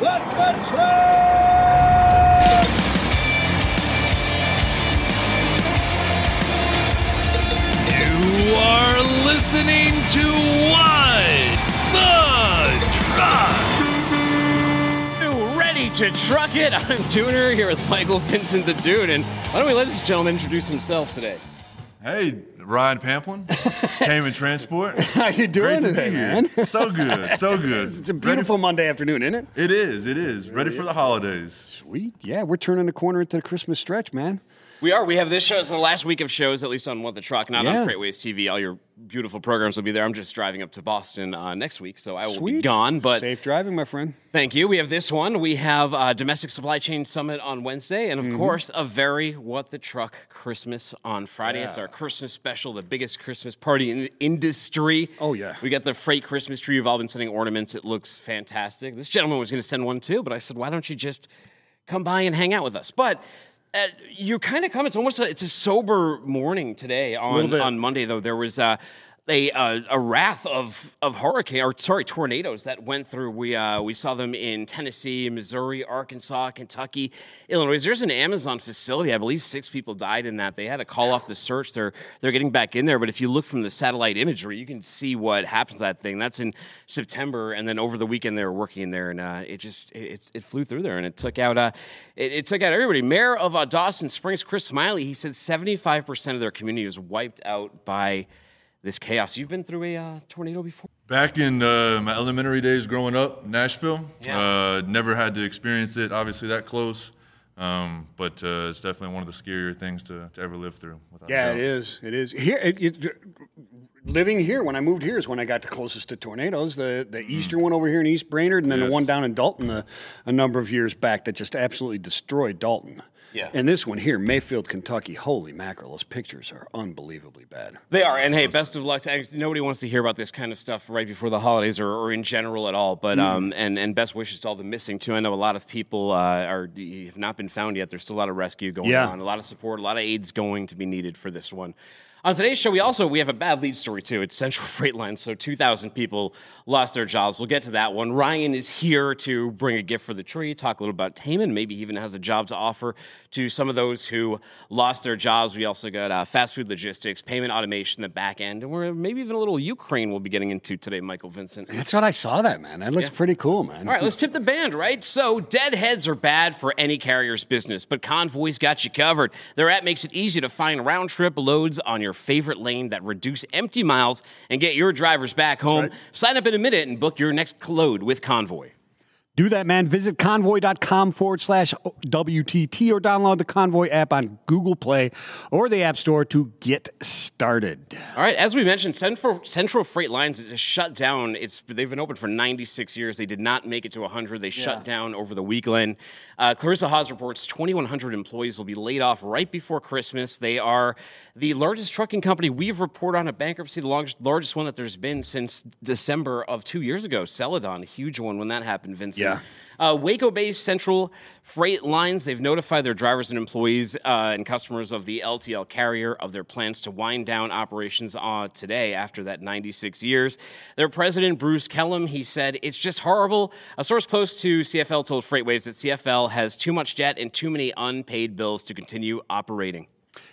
Let the truck! You are listening to What the Truck. You ready to truck it? I'm Dooner here with Michael Vincent the Dude, and why don't we let this gentleman introduce himself today? Hey, Ryan Pamplin, Taimen Transport. How you doing Great to today, be here. man? So good, so good. It's a beautiful Monday afternoon, isn't it? it is, it is. Ready for the holidays. Sweet. Yeah, we're turning the corner into the Christmas stretch, man. We are. We have this show. It's the last week of shows, at least on What the Truck, not Yeah. on FreightWaves TV. All your beautiful programs will be there. I'm just driving up to Boston uh, next week, so I will be gone. But Safe driving, my friend. thank you. We have this one. We have uh, Domestic Supply Chain Summit on Wednesday, and of Mm-hmm. course, a very What the Truck Christmas on Friday. It's our Christmas special, the biggest Christmas party in the industry. Oh, yeah. We got the freight Christmas tree. You've all been sending ornaments. It looks fantastic. This gentleman was going to send one too, but I said, why don't you just come by and hang out with us? But uh, you kind of come. It's almost a, it's a sober morning today. On on Monday though, there was uh, a a wrath of of hurricane or sorry tornadoes that went through. We uh, we saw them in Tennessee, Missouri, Arkansas, Kentucky, Illinois. There's an Amazon facility. I believe six people died in that. They had to call off the search. They're they're getting back in there. But if you look from the satellite imagery, you can see what happens to that thing. That's in September, and then over the weekend they were working in there, and uh, it just it, it, it flew through there, and it took out uh, it, it took out everybody. Mayor of uh, Dawson Springs, Chris Smiley, he said 75 percent of their community was wiped out by this chaos. You've been through a uh, tornado before? Back in uh, my elementary days growing up, Nashville, Yeah. uh, never had to experience it, obviously, that close. Um, but uh, it's definitely one of the scarier things to, to ever live through. without Yeah, it is. It is. Here, it, it, living here, when I moved here, is when I got the closest to tornadoes. The the eastern one over here in East Brainerd, and then the one down in Dalton a, a number of years back that just absolutely destroyed Dalton. Yeah. And this one here, Mayfield, Kentucky. Holy mackerel! Those pictures are unbelievably bad. They are, and hey, best of luck. To, nobody wants to hear about this kind of stuff right before the holidays, or, or in general at all. But um, and and best wishes to all the missing too. I know a lot of people uh, are have not been found yet. There's still a lot of rescue going Yeah. on, a lot of support, a lot of aids going to be needed for this one. On today's show, we also we have a bad lead story too. It's Central Freight Line, so 2,000 people lost their jobs. We'll get to that one. Ryan is here to bring a gift for the tree, talk a little about Taimen. Maybe he even has a job to offer to some of those who lost their jobs. We also got uh, fast food logistics, payment automation, the back end, and we're maybe even a little Ukraine we'll be getting into today, Michael Vincent. That's what I saw. That man. That looks pretty cool, man. All right, let's tip the band, right? So, deadheads are bad for any carrier's business, but Convoy's got you covered. Their app makes it easy to find round trip loads on your favorite lane that reduce empty miles and get your drivers back home. Sign up in a minute and book your next load with Convoy. Do that, man. Visit convoy.com forward slash WTT or download the Convoy app on Google Play or the App Store to get started. All right, as we mentioned, Central, Central Freight Lines is shut down. It's they've been open for 96 years. They did not make it to 100. They shut down over the weekend. Uh, Clarissa Haas reports 2,100 employees will be laid off right before Christmas. They are the largest trucking company. We've reported on a bankruptcy, the largest, largest one that there's been since December of two years ago. Celadon, huge one when that happened, Vincent. Yeah. Uh, Waco based Central Freight Lines, they've notified their drivers and employees uh, and customers of the LTL carrier of their plans to wind down operations uh, today after that 96 years. Their president, Bruce Kellum, he said, It's just horrible. A source close to CFL told FreightWaves that CFL has too much debt and too many unpaid bills to continue operating.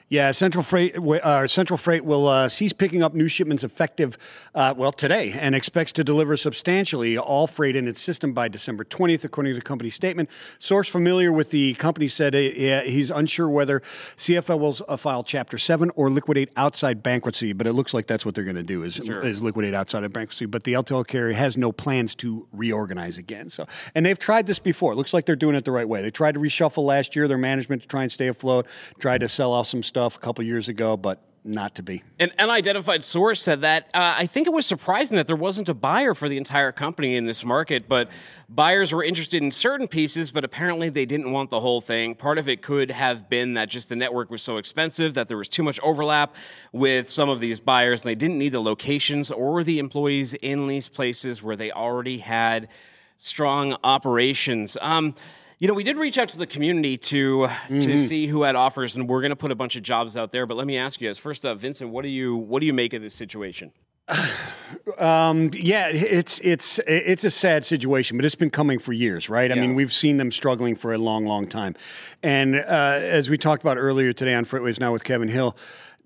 Yeah, Central Freight uh, Central Freight will uh, cease picking up new shipments effective, uh, well, today, and expects to deliver substantially all freight in its system by December 20th, according to the company statement. Source familiar with the company said uh, he's unsure whether CFL will uh, file Chapter 7 or liquidate outside bankruptcy, but it looks like that's what they're going to do is, is liquidate outside of bankruptcy. But the LTL carrier has no plans to reorganize again. So, and they've tried this before. It looks like they're doing it the right way. They tried to reshuffle last year their management to try and stay afloat. Tried to sell off some stuff a couple years ago, but not to be. An unidentified source said that uh, I think it was surprising that there wasn't a buyer for the entire company in this market, but buyers were interested in certain pieces, but apparently they didn't want the whole thing. Part of it could have been that just the network was so expensive that there was too much overlap with some of these buyers, and they didn't need the locations or the employees in these places where they already had strong operations. Um, you know, we did reach out to the community to to see who had offers, and we're going to put a bunch of jobs out there. But let me ask you guys first up, Vincent, what do you what do you make of this situation? Um, yeah, it's it's it's a sad situation, but it's been coming for years, right? I mean, we've seen them struggling for a long, long time, and uh, as we talked about earlier today on FreightWaves now with Kevin Hill.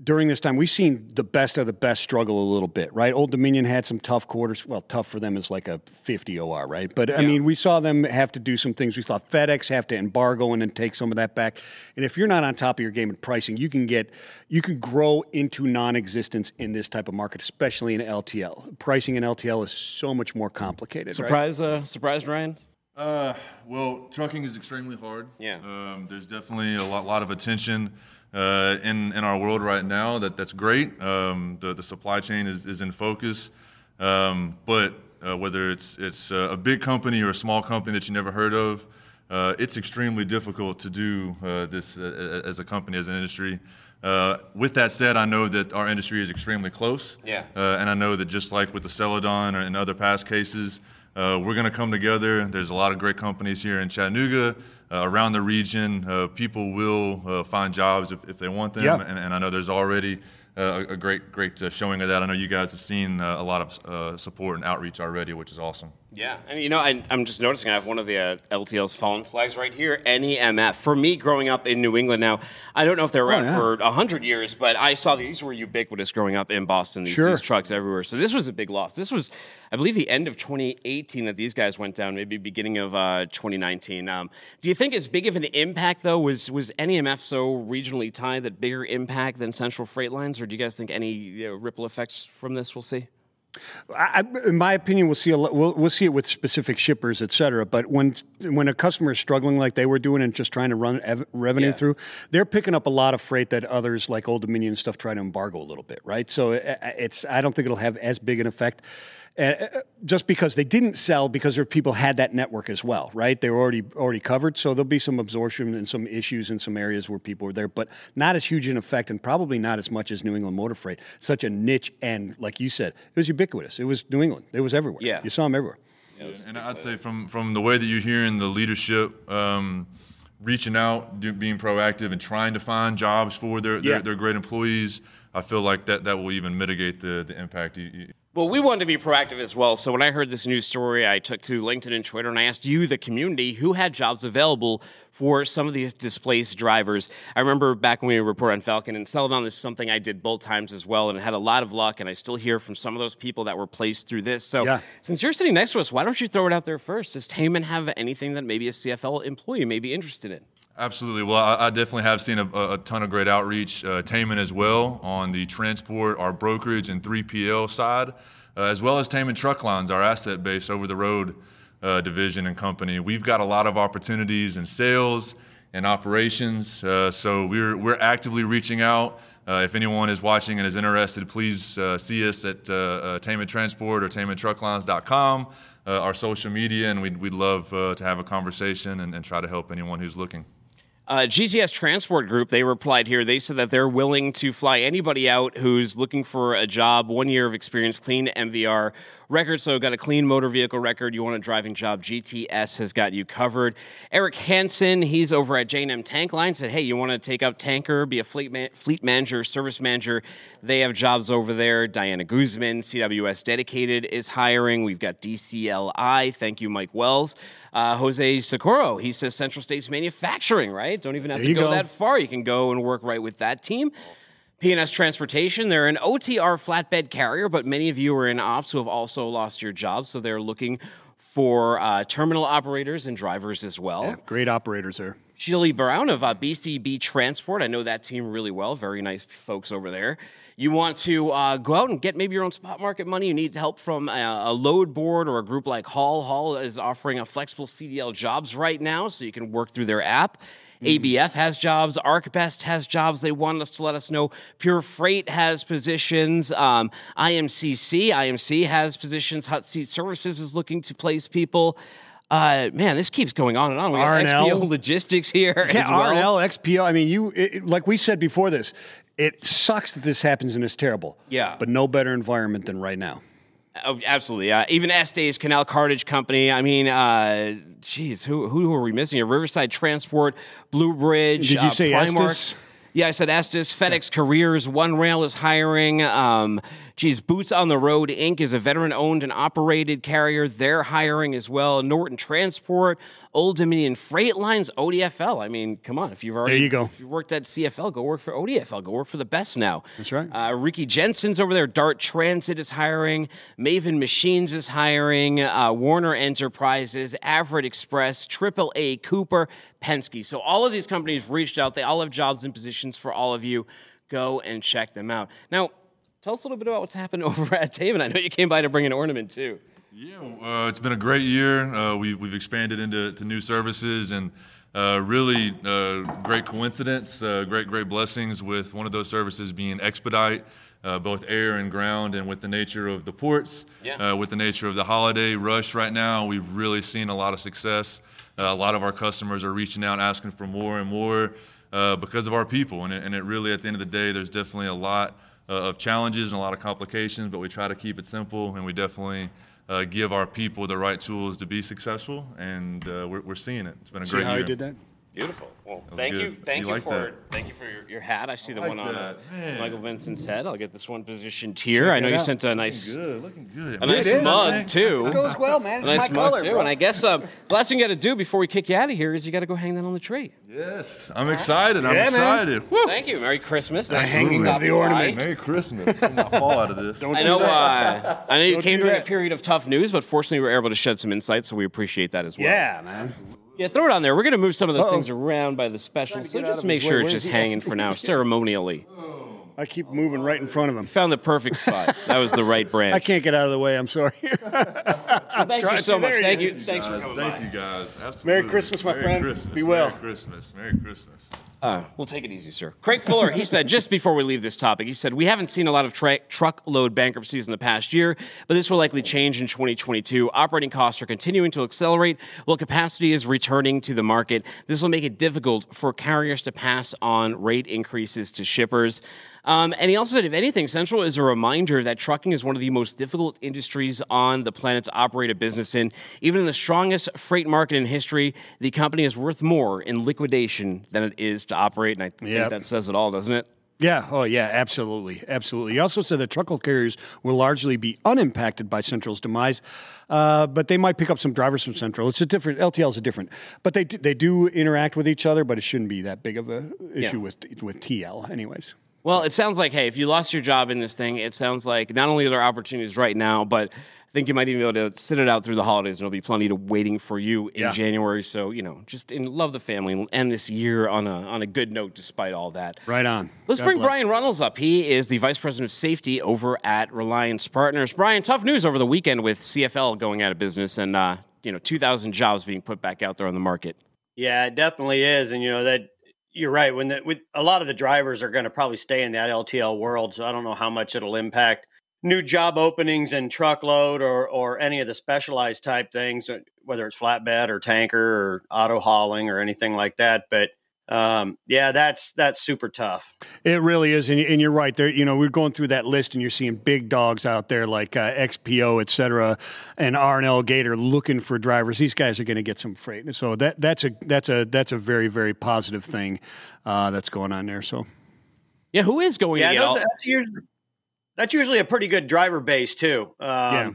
During this time, we've seen the best of the best struggle a little bit, right? Old Dominion had some tough quarters. Well, tough for them is like a 50 OR, right? But I Yeah. mean, we saw them have to do some things. We saw FedEx have to embargo and then take some of that back. And if you're not on top of your game in pricing, you can get you can grow into non-existence in this type of market, especially in LTL. Pricing in LTL is so much more complicated. Right? Surprise, uh, surprised Ryan. Uh, well, trucking is extremely hard. Yeah. Um, there's definitely a lot, lot of attention uh, in in our world right now. That that's great. Um, the the supply chain is, is in focus. Um, but uh, whether it's it's uh, a big company or a small company that you never heard of, uh, it's extremely difficult to do uh, this uh, as a company, as an industry. Uh, with that said, I know that our industry is extremely close. Yeah. Uh, and I know that just like with the Celadon and other past cases, uh, we're going to come together. There's a lot of great companies here in Chattanooga, uh, around the region. Uh, people will uh, find jobs if, if they want them. Yeah. And, and I know there's already uh, a great, great uh, showing of that. I know you guys have seen uh, a lot of uh, support and outreach already, which is awesome. Yeah, and you know, I, I'm just noticing I have one of the uh, LTL's fallen flags right here, NEMF. For me, growing up in New England, now I don't know if they're around yeah. for a hundred years, but I saw these were ubiquitous growing up in Boston. These, Sure. these trucks everywhere. So this was a big loss. This was, I believe, the end of 2018 that these guys went down. Maybe beginning of uh, 2019. Um, do you think as big of an impact though was was NEMF so regionally tied that bigger impact than Central Freight Lines, or do you guys think any uh, ripple effects from this we'll see? I, in my opinion, we'll see a, we'll, we'll see it with specific shippers, et cetera. But when when a customer is struggling like they were doing and just trying to run ev- revenue Yeah. through, they're picking up a lot of freight that others like Old Dominion and stuff try to embargo a little bit, right? So uh, it's I don't think it'll have as big an effect. Uh, uh, just because they didn't sell because their people had that network as well, right? They were already already covered, so there'll be some absorption and some issues in some areas where people were there, but not as huge an effect, and probably not as much as New England Motor Freight. Such a niche, and like you said, it was ubiquitous. It was New England. It was everywhere. Yeah. you saw them everywhere. And I'd say from from the way that you're hearing the leadership um, reaching out, do, being proactive, and trying to find jobs for their, Yeah. their their great employees, I feel like that that will even mitigate the the impact. You, you, Well, we wanted to be proactive as well. So when I heard this news story, I took to LinkedIn and Twitter and I asked you, the community, who had jobs available for some of these displaced drivers. I remember back when we reported on Falcon and Celadon, this is something I did both times as well and had a lot of luck. And I still hear from some of those people that were placed through this. So Yeah. since you're sitting next to us, why don't you throw it out there first? Does Taimen have anything that maybe a CFL employee may be interested in? Absolutely. Well, I, I definitely have seen a, a ton of great outreach. Uh, Taimen as well on the transport, our brokerage, and 3PL side, uh, as well as Taimen Truck Lines, our asset base over the road uh, division and company. We've got a lot of opportunities in sales and operations. Uh, so we're we're actively reaching out. Uh, if anyone is watching and is interested, please uh, see us at uh, uh, Taimen Transport or TaimenTrucklines.com, our social media, and we'd, we'd love to have a conversation and, and try to help anyone who's looking. Uh, GTS Transport Group, they replied here. They said that they're willing to fly anybody out who's looking for a job, one year of experience, clean MVR record. So, got a clean motor vehicle record. You want a driving job, GTS has got you covered. Eric Hansen, he's over at J&M Tank Line, said, Hey, you want to take up tanker, be a fleet, man- fleet manager, service manager? They have jobs over there. Diana Guzman, CWS Dedicated, is hiring. We've got DCLI. Thank you, Mike Wells. Uh, Jose Socorro, he says Central States Manufacturing, right? Don't even have There to go, go. that far. You can go and work right with that team. PNS Transportation, they're an OTR flatbed carrier, but many of you are in ops who have also lost your jobs, so they're looking for uh, terminal operators and drivers as well. Yeah, great operators there. Chili Brown of uh, BCB Transport. I know that team really well. Very nice folks over there. You want to uh, go out and get maybe your own spot market money. You need help from a, a load board or a group like Hall. Hall is offering a flexible CDL jobs right now, so you can work through their app. ABF has jobs. ArcBest has jobs. They want us to let us know. Pure Freight has positions. Um, IMCC, IMC has positions. Hot Seat Services is looking to place people. Uh, man, this keeps going on and on. We got. XPO Logistics here Yeah, well. R&L, XPO. I mean, you it- like we said before this, it sucks that this happens and it's terrible. Yeah. but no better environment than right now. Oh, absolutely. Uh, even Estes Canal Cartage Company. I mean, uh, geez, who who are we missing here? Riverside Transport, Blue Bridge. Did you uh, say Primark. Estes? Yeah, I said Estes. FedEx Careers. One Rail is hiring. Um, Geez, Boots on the Road Inc. is a veteran owned and operated carrier. They're hiring as well. Norton Transport, Old Dominion Freight Lines, ODFL. I mean, come on. If you've already There you go. if you worked at CFL, go work for ODFL. Go work for the best now. That's right. Uh, Ricky Jensen's over there. Dart Transit is hiring. Maven Machines is hiring. Uh, Warner Enterprises, Averitt Express, AAA Cooper, Penske. So all of these companies reached out. They all have jobs and positions for all of you. Go and check them out. Now, tell us a little bit about what's happened over at Taven. I know you came by to bring an ornament too. Yeah, uh, it's been a great year. Uh, we, we've expanded into to new services and uh, really uh, great coincidence, uh, great great blessings with one of those services being Expedite, uh, both air and ground, and with the nature of the ports, Yeah. uh, with the nature of the holiday rush right now, we've really seen a lot of success. Uh, a lot of our customers are reaching out, asking for more and more uh, because of our people, and it, and it really, at the end of the day, there's definitely a lot uh, of challenges and a lot of complications, but we try to keep it simple, and we definitely uh, give our people the right tools to be successful, and uh, we're, we're seeing it. It's been a See great how year. he did that? Beautiful. Well, thank good. you, thank You you, like for that? thank you for your, your hat. I see the like one on uh, Michael Vincent's head. I'll get this one positioned here. I know you out. sent a nice Good, looking good. a nice is. mug too. It goes well, man. It's A nice my mug color, too. bro. And I guess uh, the last thing you got to do before we kick you out of here is you got to go hang that on the tree. Yes, I'm excited. I'm Yeah, man. excited. Woo! Thank you. Merry Christmas. The Thanks for hanging of the ornament. Merry Christmas. I'm not fall out of this. Don't I know. that. Uh, I know you Don't came do during a period of tough news, but fortunately, we were able to shed some insight, so we appreciate that as well. Yeah, man. Yeah, throw it on there. We're going to move some of those Uh-oh. things around by the special, so just make his way. sure it's is just he? hanging for now, ceremonially. I keep moving right in front of him. Found the perfect spot. That was the right brand. I can't get out of the way. I'm sorry. Thank you so much. There Thank you. is. Thanks for Guys, coming thank by. you guys. Absolutely. Merry Christmas, my Merry friend. Christmas. Be well. Merry Christmas. Merry Christmas. Uh, we'll take it easy, sir. Craig Fuller, he said just before we leave this topic, he said, We haven't seen a lot of tra- truckload bankruptcies in the past year, but this will likely change in 2022. Operating costs are continuing to accelerate while capacity is returning to the market. This will make it difficult for carriers to pass on rate increases to shippers. Um, and he also said, if anything, Central is a reminder that trucking is one of the most difficult industries on the planet to operate a business in. Even in the strongest freight market in history, the company is worth more in liquidation than it is to operate. And I think Yep. that says it all, doesn't it? Yeah. Oh, yeah. Absolutely. Absolutely. He also said that truckload carriers will largely be unimpacted by Central's demise, uh, but they might pick up some drivers from Central. It's a different LTL is a different, but they do, they do interact with each other. But it shouldn't be that big of a issue with with TL, anyways. Well, it sounds like, hey, if you lost your job in this thing, it sounds like not only are there opportunities right now, but I think you might even be able to sit it out through the holidays. and There'll be plenty to waiting for you in Yeah. January. So, you know, just in, love the family and end this year on a, on a good note despite all that. Right on. Let's God bring bless. Brian Runnels up. He is the Vice President of Safety over at Reliance Partners. Brian, tough news over the weekend with CFL going out of business and, uh, you know, 2,000 jobs being put back out there on the market. Yeah, it definitely is, and you know that you're right. When the, with a lot of the drivers are going to probably stay in that LTL world, so I don't know how much it'll impact new job openings in truckload or or any of the specialized type things, uh, whether it's flatbed or tanker or auto hauling or anything like that. But um, yeah, that's that's super tough. It really is, and, and you're right. There, you know, we're going through that list, and you're seeing big dogs out there like uh, XPO, et cetera, and R&L Gator looking for drivers. These guys are going to get some freight, so that that's a that's a that's a very very positive thing uh, that's going on there. So Yeah, who is going Yeah, to those- all, that's usually that's usually a pretty good driver base too. Um, Yeah.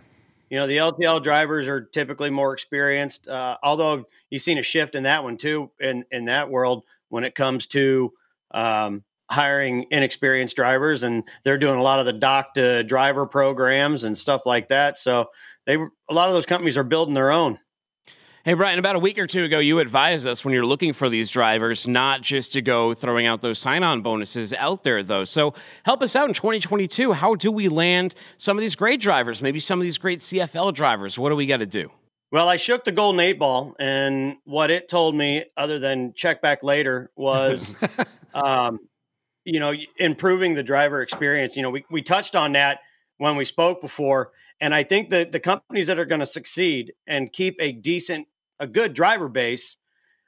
You know, the LTL drivers are typically more experienced, uh, although you've seen a shift in that one too, in in that world when it comes to um, hiring inexperienced drivers, and they're doing a lot of the dock to driver programs and stuff like that. So they a lot of those companies are building their own. Hey, Brian, about a week or two ago, you advised us when you're looking for these drivers not just to go throwing out those sign on bonuses out there, though. So help us out in 2022. How do we land some of these great drivers, maybe some of these great CFL drivers? What do we got to do? Well, I shook the golden eight ball, and what it told me, other than check back later, was, um, you know, improving the driver experience. You know, we, we touched on that when we spoke before, and I think that the companies that are going to succeed and keep a decent, a good driver base,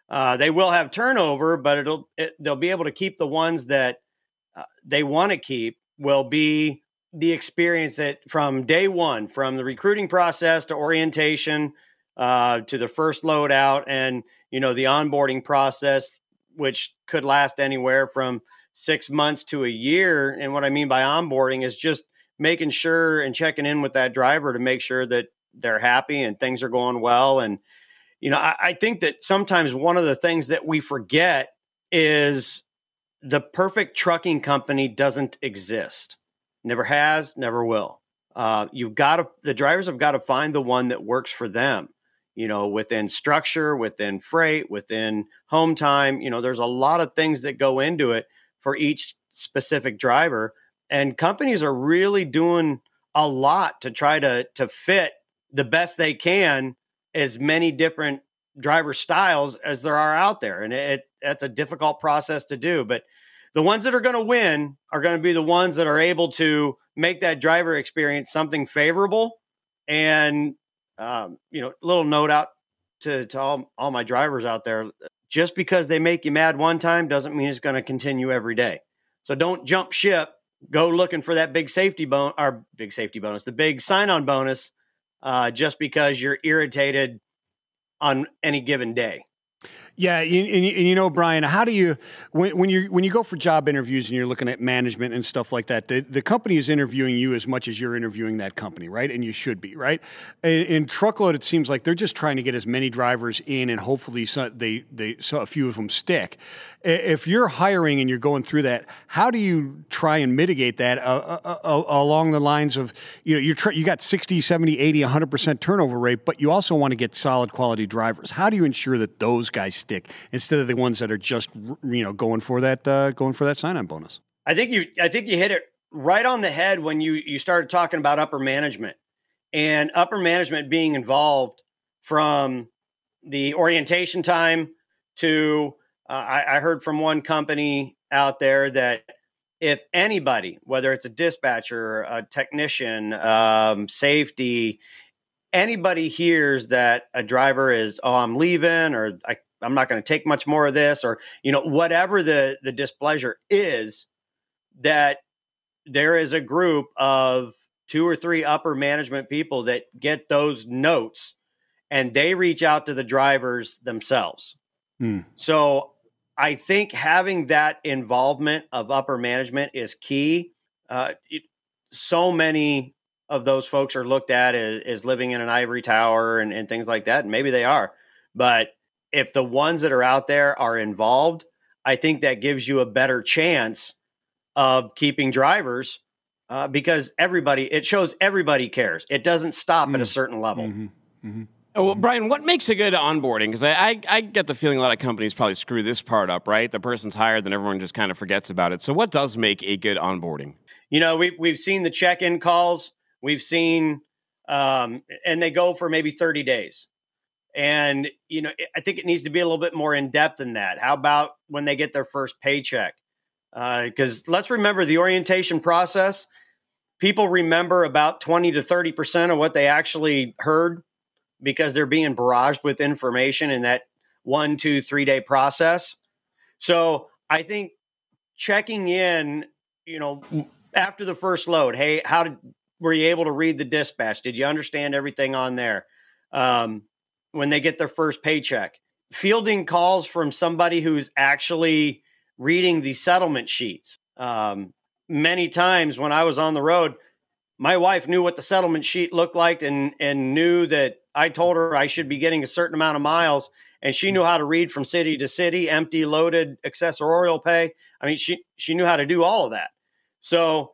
uh, they will have turnover, but it'll it, they'll be able to keep the ones that uh, they want to keep. Will be the experience that from day one, from the recruiting process to orientation uh, to the first loadout and you know the onboarding process which could last anywhere from six months to a year and what i mean by onboarding is just making sure and checking in with that driver to make sure that they're happy and things are going well. And, you know, I, I think that sometimes one of the things that we forget is the perfect trucking company doesn't exist. Never has, never will. Uh, you've got to, the drivers have got to find the one that works for them, you know, within structure, within freight, within home time. You know, there's a lot of things that go into it for each specific driver. And companies are really doing a lot to try to, to fit the best they can as many different driver styles as there are out there. And it, that's a difficult process to do. But the ones that are going to win are going to be the ones that are able to make that driver experience something favorable. And, um, you know, little note out to, to all, all my drivers out there just because they make you mad one time doesn't mean it's going to continue every day. So don't jump ship. Go looking for that big safety bone or big safety bonus, the big sign on bonus, uh, just because you're irritated on any given day. Yeah, and, and, you know, Brian, how do you when, when you when you go for job interviews and you're looking at management and stuff like that? The, the company is interviewing you as much as you're interviewing that company, right? And you should be, right? In, in truckload, it seems like they're just trying to get as many drivers in, and hopefully, they they so a few of them stick. If you're hiring and you're going through that, how do you try and mitigate that uh, uh, uh, along the lines of you know you're you got 60, 70, 80, 100 percent turnover rate, but you also want to get solid quality drivers. How do you ensure that those guys instead of the ones that are just you know going for that uh, going for that sign on bonus. I think you I think you hit it right on the head when you you started talking about upper management and upper management being involved from the orientation time to uh, I, I heard from one company out there that if anybody, whether it's a dispatcher, a technician, um, safety, anybody hears that a driver is, oh, I'm leaving, or I I'm not going to take much more of this, or you know, whatever the the displeasure is, that there is a group of two or three upper management people that get those notes and they reach out to the drivers themselves. Hmm. So I think having that involvement of upper management is key. Uh, it, so many of those folks are looked at as, as living in an ivory tower and, and, things like that. And maybe they are, but if the ones that are out there are involved, I think that gives you a better chance of keeping drivers uh, because everybody, it shows everybody cares. It doesn't stop mm-hmm. at a mm. certain level. Mm-hmm. Mm-hmm. Oh, well, Brian, what makes a good onboarding? Because I, I, I, get the feeling a lot of companies probably screw this part up, right? The person's hired, then everyone just kind of forgets about it. So, what does make a good onboarding? You know, we, we've seen the check in calls, we've seen, um, and they go for maybe 30 days. And, you know, I think it needs to be a little bit more in depth than that. How about when they get their first paycheck? Because uh, let's remember the orientation process, people remember about 20 to 30% of what they actually heard because they're being barraged with information in that one, two, three day process. So I think checking in, you know, after the first load, hey, how did were you able to read the dispatch? Did you understand everything on there? Um, when they get their first paycheck. Fielding calls from somebody who's actually reading the settlement sheets. Um, many times when I was on the road, my wife knew what the settlement sheet looked like and and knew that I told her I should be getting a certain amount of miles, and she knew how to read from city to city, empty, loaded, accessorial pay. I mean, she she knew how to do all of that. So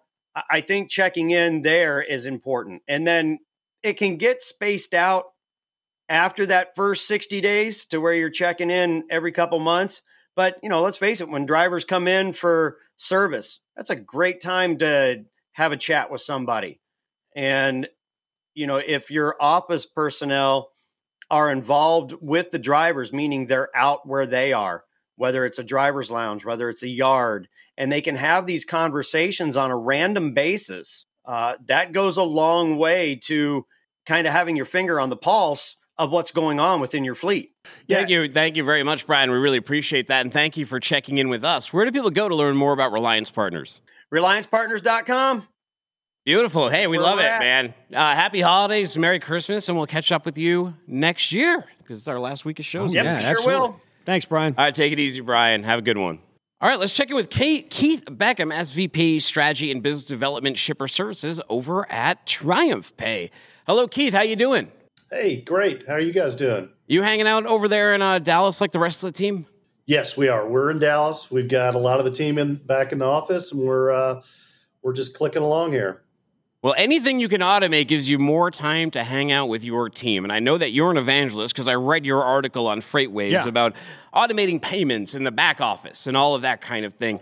I think checking in there is important, and then it can get spaced out after that first 60 days to where you're checking in every couple months. But, you know, let's face it, when drivers come in for service, that's a great time to have a chat with somebody. And, you know, if your office personnel are involved with the drivers, meaning they're out where they are, whether it's a driver's lounge, whether it's a yard, and they can have these conversations on a random basis, uh, that goes a long way to kind of having your finger on the pulse of what's going on within your fleet. Yeah. Thank you. Thank you very much, Brian. We really appreciate that. And thank you for checking in with us. Where do people go to learn more about Reliance Partners? ReliancePartners.com. Beautiful. Hey, we love it, at. man. Uh, happy holidays, Merry Christmas, and we'll catch up with you next year because it's our last week of shows. Oh, yep, yeah, sure absolutely. will. Thanks, Brian. All right, take it easy, Brian. Have a good one. All right, let's check in with Kate, Keith Beckman, SVP Strategy and Business Development Shipper Services over at Triumph Pay. Hello, Keith. How you doing? Hey, great. How are you guys doing? You hanging out over there in uh, Dallas like the rest of the team? Yes, we are. We're in Dallas. We've got a lot of the team in back in the office, and we're uh, we're just clicking along here. Well, anything you can automate gives you more time to hang out with your team. And I know that you're an evangelist because I read your article on FreightWaves Yeah. about automating payments in the back office and all of that kind of thing.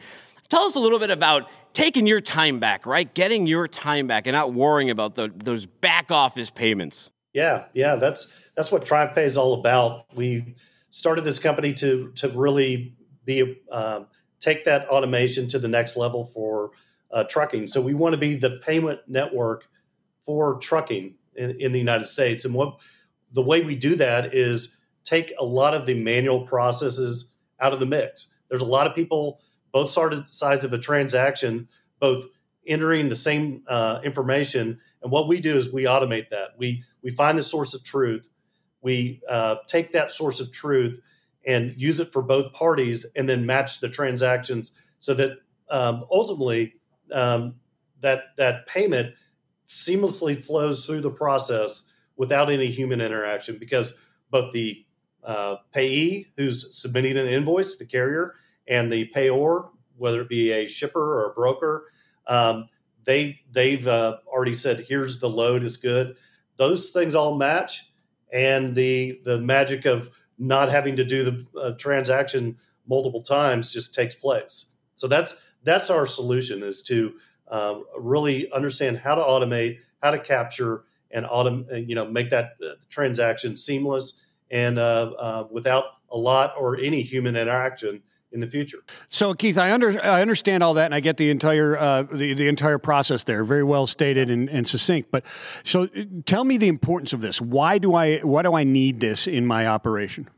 Tell us a little bit about taking your time back, right? Getting your time back and not worrying about the, those back office payments. Yeah, yeah. That's that's what Triumph is all about. We started this company to to really be um, take that automation to the next level for uh, trucking. So we want to be the payment network for trucking in, in the United States. And what the way we do that is take a lot of the manual processes out of the mix. There's a lot of people both side- sides of a transaction, both entering the same uh, information. And what we do is we automate that. We we find the source of truth. We uh, take that source of truth and use it for both parties, and then match the transactions so that um, ultimately um, that that payment seamlessly flows through the process without any human interaction because both the uh, payee who's submitting an invoice, the carrier, and the payor, whether it be a shipper or a broker, um, they they've uh, already said here's the load is good. Those things all match, and the the magic of not having to do the uh, transaction multiple times just takes place. So that's that's our solution is to um, really understand how to automate, how to capture, and autom- you know make that uh, transaction seamless and uh, uh, without a lot or any human interaction in the future. So, Keith, I under I understand all that, and I get the entire uh, the the entire process there. Very well stated and, and succinct. But so, tell me the importance of this. Why do I why do I need this in my operation?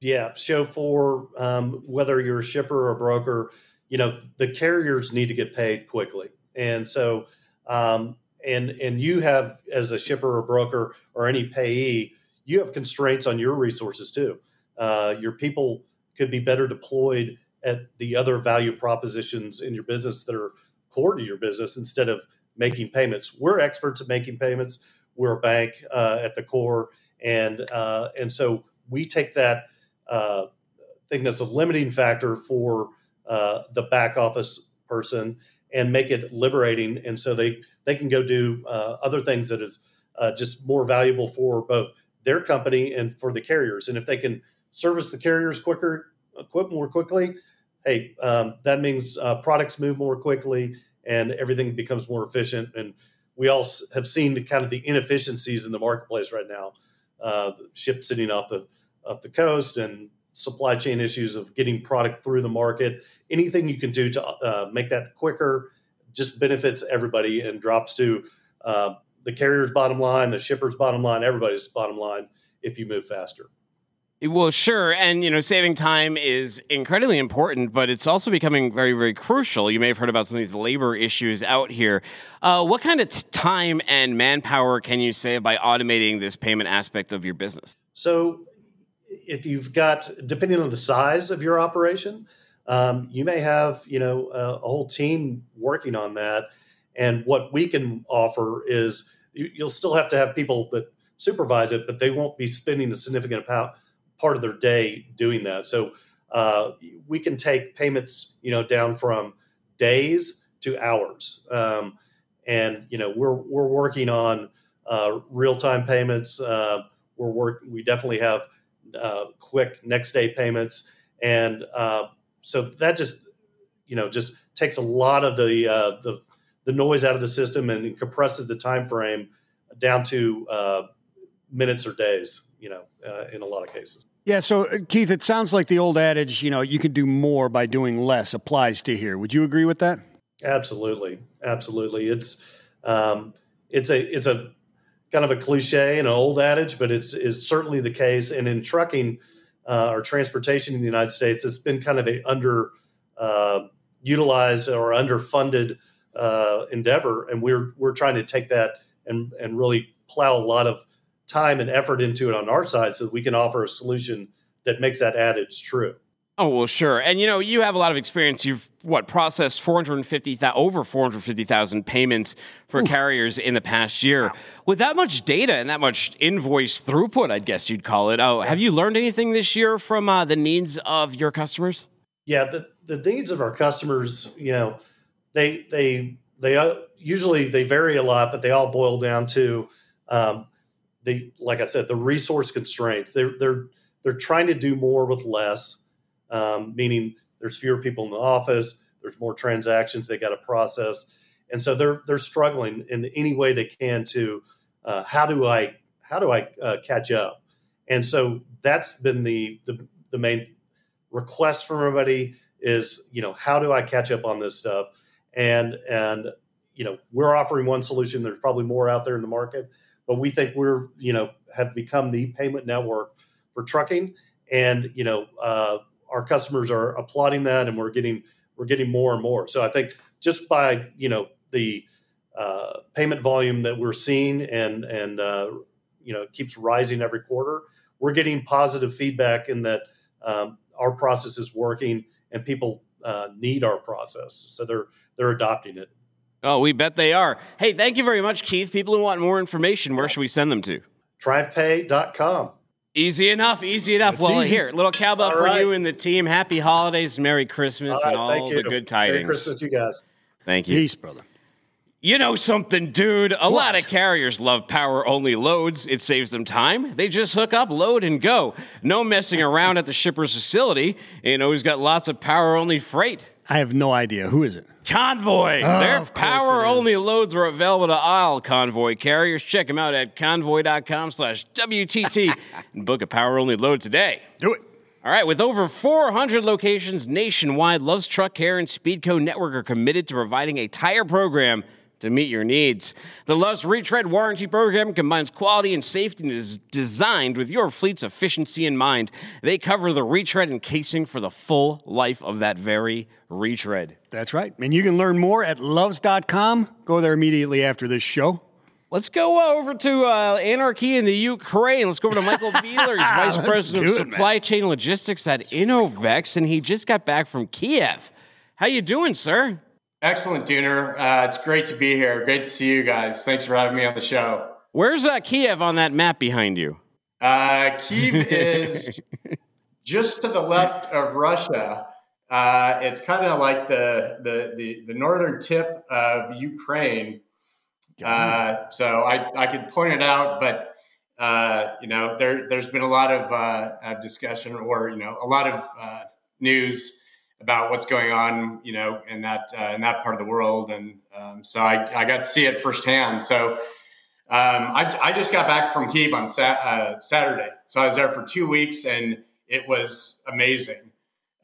Yeah, so for um, whether you're a shipper or a broker, you know the carriers need to get paid quickly, and so um, and and you have as a shipper or broker or any payee, you have constraints on your resources too. Uh, your people could be better deployed at the other value propositions in your business that are core to your business instead of making payments. We're experts at making payments. We're a bank uh, at the core, and uh, and so we take that uh, thing that's a limiting factor for uh, the back office person and make it liberating, and so they they can go do uh, other things that is uh, just more valuable for both their company and for the carriers. And if they can service the carriers quicker, equip more quickly, hey, um, that means uh, products move more quickly and everything becomes more efficient. And we all have seen kind of the inefficiencies in the marketplace right now. Uh, ships sitting off the off the coast and supply chain issues of getting product through the market. Anything you can do to uh, make that quicker just benefits everybody and drops to uh, the carrier's bottom line, the shipper's bottom line, everybody's bottom line if you move faster. Well, sure. And, you know, saving time is incredibly important, but it's also becoming very, very crucial. You may have heard about some of these labor issues out here. Uh, what kind of t- time and manpower can you save by automating this payment aspect of your business? So, if you've got, depending on the size of your operation, um, you may have, you know, a, a whole team working on that. And what we can offer is you, you'll still have to have people that supervise it, but they won't be spending a significant amount, part of their day doing that. So uh, we can take payments, you know, down from days to hours. Um, and you know, we're we're working on uh, real time payments. Uh, we're work. We definitely have uh, quick next day payments, and uh, so that just you know just takes a lot of the uh, the the noise out of the system and compresses the time frame down to minutes or days. You know, uh, in a lot of cases. Yeah. So, uh, Keith, it sounds like the old adage, you know, you can do more by doing less applies to here. Would you agree with that? Absolutely, absolutely. It's um, it's a it's a kind of a cliche and an old adage, but it's is certainly the case. And in trucking uh, or transportation in the United States, it's been kind of a under uh, utilized or underfunded uh, endeavor, and we're we're trying to take that and and really plow a lot of time and effort into it on our side, so that we can offer a solution that makes that adage true. Oh well, sure. And you know, you have a lot of experience. You've what processed 450,000 over 450,000 payments for carriers in the past year. With that much data and that much invoice throughput, I guess you'd call it. Oh, have you learned anything this year from uh, the needs of your customers? Yeah, the, the needs of our customers, you know, they they they uh, usually they vary a lot, but they all boil down to um, the like I said, the resource constraints. They're they're they're trying to do more with less, um, meaning there's fewer people in the office, there's more transactions they got to process, and so they're they're struggling in any way they can to uh, how do I how do I uh, catch up, and so that's been the the, the main request from everybody is you know how do I catch up on this stuff, and and you know we're offering one solution. There's probably more out there in the market, but we think we're you know have become the payment network for trucking, and you know uh, our customers are applauding that, and we're getting we're getting more and more. So I think just by you know the uh, payment volume that we're seeing and and uh, you know keeps rising every quarter, we're getting positive feedback in that um, our process is working and people uh, need our process, so they're they're adopting it. Oh, we bet they are. Hey, thank you very much, Keith. People who want more information, where should we send them to? TriumphPay.com. Easy enough, easy enough. That's well, easy. here, little cowbell All for right. you and the team. Happy holidays, Merry Christmas, All and all thank the you. good tidings. Merry Christmas, to you guys. Thank you. Peace, brother. You know something, dude? A lot of carriers love power only loads. It saves them time. They just hook up, load, and go. No messing around at the shipper's facility. You know, he's got lots of power only freight. I have no idea. Who is it? Convoy. Oh, Their power only loads are available to all Convoy carriers. Check them out at convoy.com slash WTT and book a power only load today. Do it. All right, with over 400 locations nationwide, Love's Truck Care and Speedco Network are committed to providing a tire program to meet your needs. The Love's Retread Warranty Program combines quality and safety and is designed with your fleet's efficiency in mind. They cover the retread and casing for the full life of that very retread. That's right. And you can learn more at loves.com. Go there immediately after this show. Let's go over to uh, Anarchy in the Ukraine. Let's go over to Michael Beelar. He's Vice President of it, man. Supply Chain Logistics at Innovecs, and he just got back from Kiev. How you doing, sir? Excellent, Dooner. Uh, it's great to be here. Great to see you guys. Thanks for having me on the show. Where's uh, Kiev on that map behind you? Uh, Kiev is just to the left of Russia. Uh, it's kind of like the, the, the, the northern tip of Ukraine. Uh, so I, I could point it out, but uh, you know, there, there's been a lot of uh, uh, discussion or, you know, a lot of uh, news about what's going on, you know, in that, uh, in that part of the world. And um, so I, I got to see it firsthand. So um, I, I just got back from Kiev on uh, Saturday. So I was there for two weeks and it was amazing.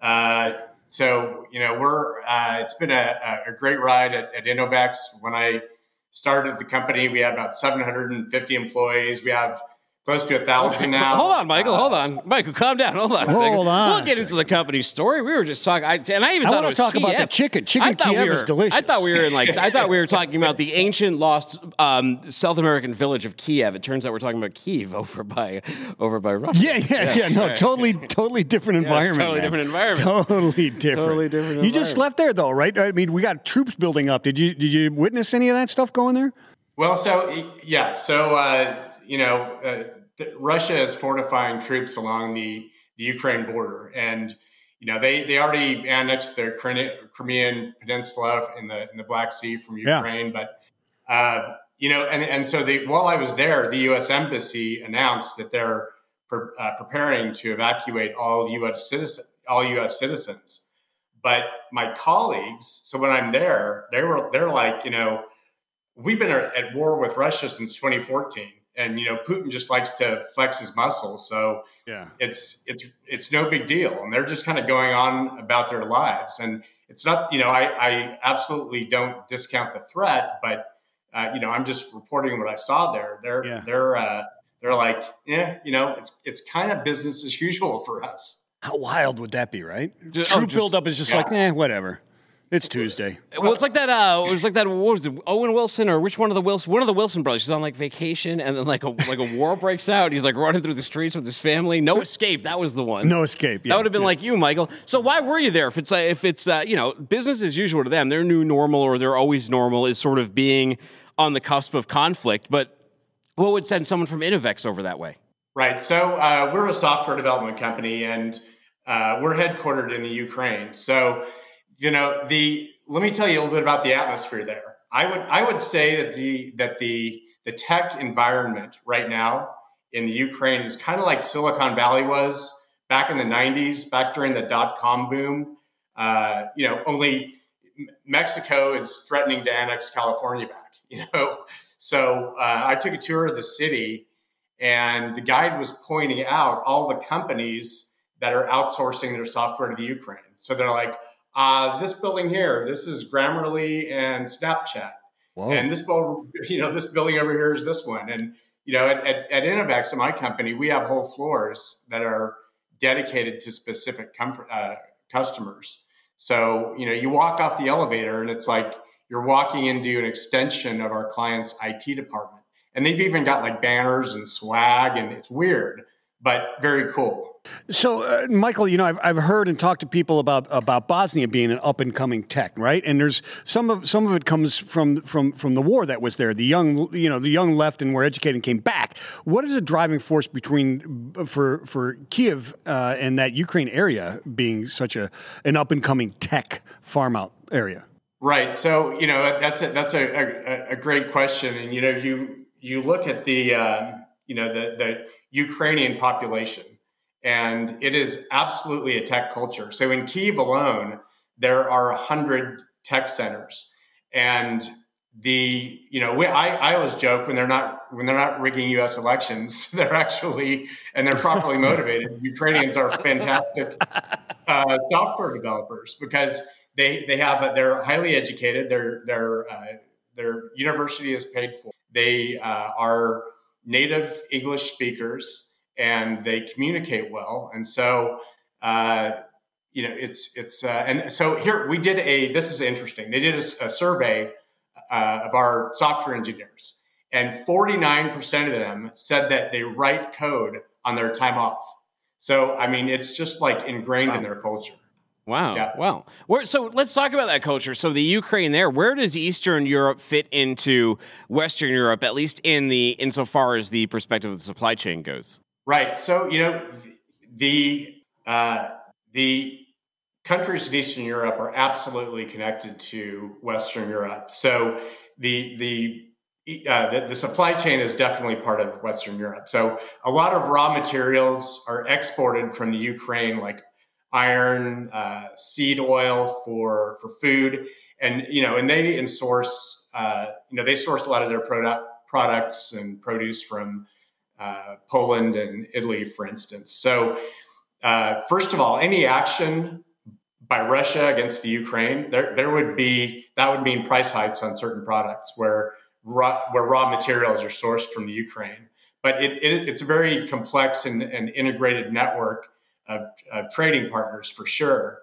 Uh, so, you know, we're, uh, it's been a, a great ride at, at Innovecs. When I started the company, we had about 750 employees. We have close to a thousand now. Hold on, Michael. Uh, Hold on, Michael. Calm down. Hold on. A Hold on We'll get into the company story. We were just talking, I, and I even I thought wanna it was talk about the chicken. Chicken Kiev we were, is delicious. I thought we were in like. I thought we were talking about the ancient lost um, South American village of Kiev. It turns out we're talking about Kiev over by over by Russia. Yeah, yeah, yeah. No, totally, totally different environment. totally man. different environment. Totally different. Totally different You just left there though, right? I mean, we got troops building up. Did you did you witness any of that stuff going there? Well, so yeah, so uh, you know, uh, th- Russia is fortifying troops along the, the Ukraine border, and you know they, they already annexed the Crimean Peninsula in the in the Black Sea from Yeah. Ukraine, but uh, you know, and and so the, while I was there, the U.S. Embassy announced that they're pre- uh, preparing to evacuate all U.S. citizen all U.S. citizens. But my colleagues, so when I'm there, they were they're like, you know, we've been at at war with Russia since 2014, and you know Putin just likes to flex his muscles, so Yeah. it's it's it's no big deal, and they're just kind of going on about their lives, and it's not you know I, I absolutely don't discount the threat, but uh, you know I'm just reporting what I saw there. They're Yeah. they're uh, they're like yeah you know it's it's kind of business as usual for us. How wild would that be, right? Oh, Troop just- buildup is just yeah. like, eh, whatever. It's Tuesday. Well, it's like that. Uh, it was like that. What was it? Owen Wilson or which one of the Wilson? One of the Wilson brothers. He's on like vacation, and then like a like a war breaks out. He's like running through the streets with his family. No escape. That was the one. No escape. Yeah, that would have been yeah. like you, Michael. So why were you there? If it's uh, if it's uh, you know business as usual to them, their new normal or they're always normal is sort of being on the cusp of conflict. But what would send someone from Innovecs over that way? Right. So uh, we're a software development company, and uh, we're headquartered in the Ukraine. So you know the let me tell you a little bit about the atmosphere there. I would I would say that the that the the tech environment right now in the Ukraine is kind of like Silicon Valley was back in the 90s, back during the dot com boom. Uh, you know, only Mexico is threatening to annex California back. You know, so uh, I took a tour of the city, and the guide was pointing out all the companies that are outsourcing their software to the Ukraine. So they're like, uh, this building here, this is Grammarly and Snapchat. And this building, you know, this building over here is this one. And, you know, at, at, at Innovecs, in my company, we have whole floors that are dedicated to specific comfort, uh, customers. So, you know, you walk off the elevator and it's like you're walking into an extension of our client's IT department. And they've even got like banners and swag, and it's weird but very cool. So, uh, Michael, you know, I've, I've heard and talked to people about about Bosnia being an up and coming tech, right? And there's some of some of it comes from from from the war that was there. The young, you know, the young left and were educated and came back. What is a driving force between for for Kiev uh, and that Ukraine area being such a an up and coming tech farm out area? Right. So, you know, that's a that's a, a, a great question, and you know, you you look at the uh, you know the the Ukrainian population. And it is absolutely a tech culture. So in Kiev alone, there are 100 tech centers. And the you know we, I, I always joke when they're not when they're not rigging U.S. elections they're actually and they're properly motivated. Ukrainians are fantastic uh, software developers because they they have they're highly educated. Their their uh, their university is paid for. They uh, are native English speakers and they communicate well. And so, uh, you know, it's it's uh, and so here we did a. This is interesting. They did a, a survey uh, of our software engineers, and forty nine percent of them said that they write code on their time off. So I mean, it's just like ingrained wow. in their culture. Wow. Yeah. Wow. Where, so let's talk about that culture. So the Ukraine there, where does Eastern Europe fit into Western Europe, at least in the insofar as the perspective of the supply chain goes? Right. So you know the uh, the countries in Eastern Europe are absolutely connected to Western Europe. So the the uh, the, the, supply chain is definitely part of Western Europe. So a lot of raw materials are exported from the Ukraine, like iron, uh, seed oil for for food, and you know, and they source uh, you know they source a lot of their product products and produce from uh, Poland and Italy, for instance. So, uh, first of all, any action by Russia against the Ukraine, there, there would be that would mean price hikes on certain products where raw, where raw materials are sourced from the Ukraine. But it, it, it's a very complex and, and integrated network of, of, trading partners for sure.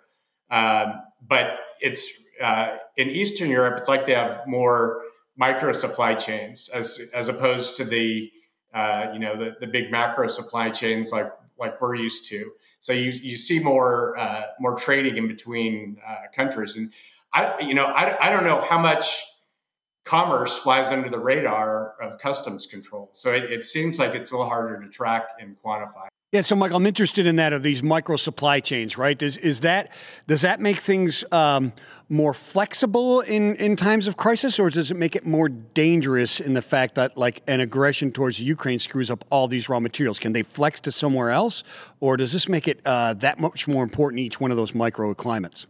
Um, but it's uh, in Eastern Europe, it's like they have more micro supply chains as as opposed to the uh, you know the, the big macro supply chains like like we're used to. So you you see more uh, more trading in between uh, countries, and I you know I, I don't know how much commerce flies under the radar of customs control. So it, it seems like it's a little harder to track and quantify. Yeah, so Michael, I'm interested in that of these micro supply chains, right? Does is that does that make things um, more flexible in in times of crisis, or does it make it more dangerous in the fact that like an aggression towards Ukraine screws up all these raw materials? Can they flex to somewhere else, or does this make it uh, that much more important each one of those microclimates?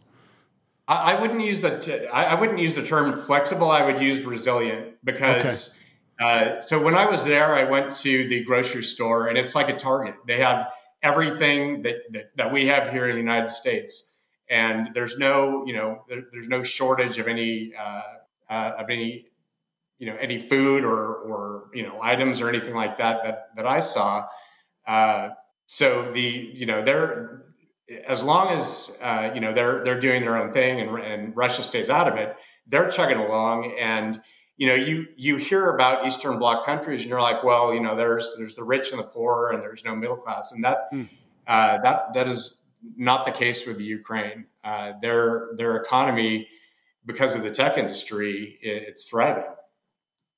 I, I wouldn't use the I, I wouldn't use the term flexible. I would use resilient because. Okay uh, so when I was there, I went to the grocery store, and it's like a Target. They have everything that, that, that we have here in the United States, and there's no, you know, there, there's no shortage of any uh, uh, of any, you know, any food or or you know items or anything like that that that I saw. Uh, so the you know there as long as uh, you know they're they're doing their own thing and, and Russia stays out of it, they're chugging along. And you know, you you hear about Eastern Bloc countries, and you're like, well, you know, there's there's the rich and the poor, and there's no middle class, and that mm. uh, that that is not the case with the Ukraine. Uh, their their economy, because of the tech industry, it, it's thriving.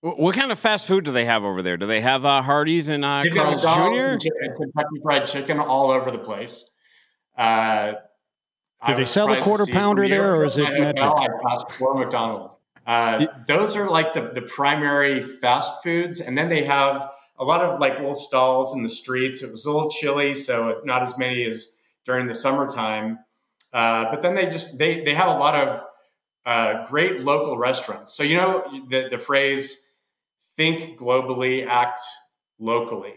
What kind of fast food do they have over there? Do they have uh, Hardee's and uh, Carl's Jr.? Kentucky Fried Chicken all over the place. Uh, do they sell the quarter pounder there, or is it metric? I passed for McDonald's. Uh, those are like the, the primary fast foods, and then they have a lot of like little stalls in the streets. It was a little chilly, so not as many as during the summertime. Uh, but then they just they they have a lot of uh, great local restaurants. So you know the the phrase "think globally, act locally."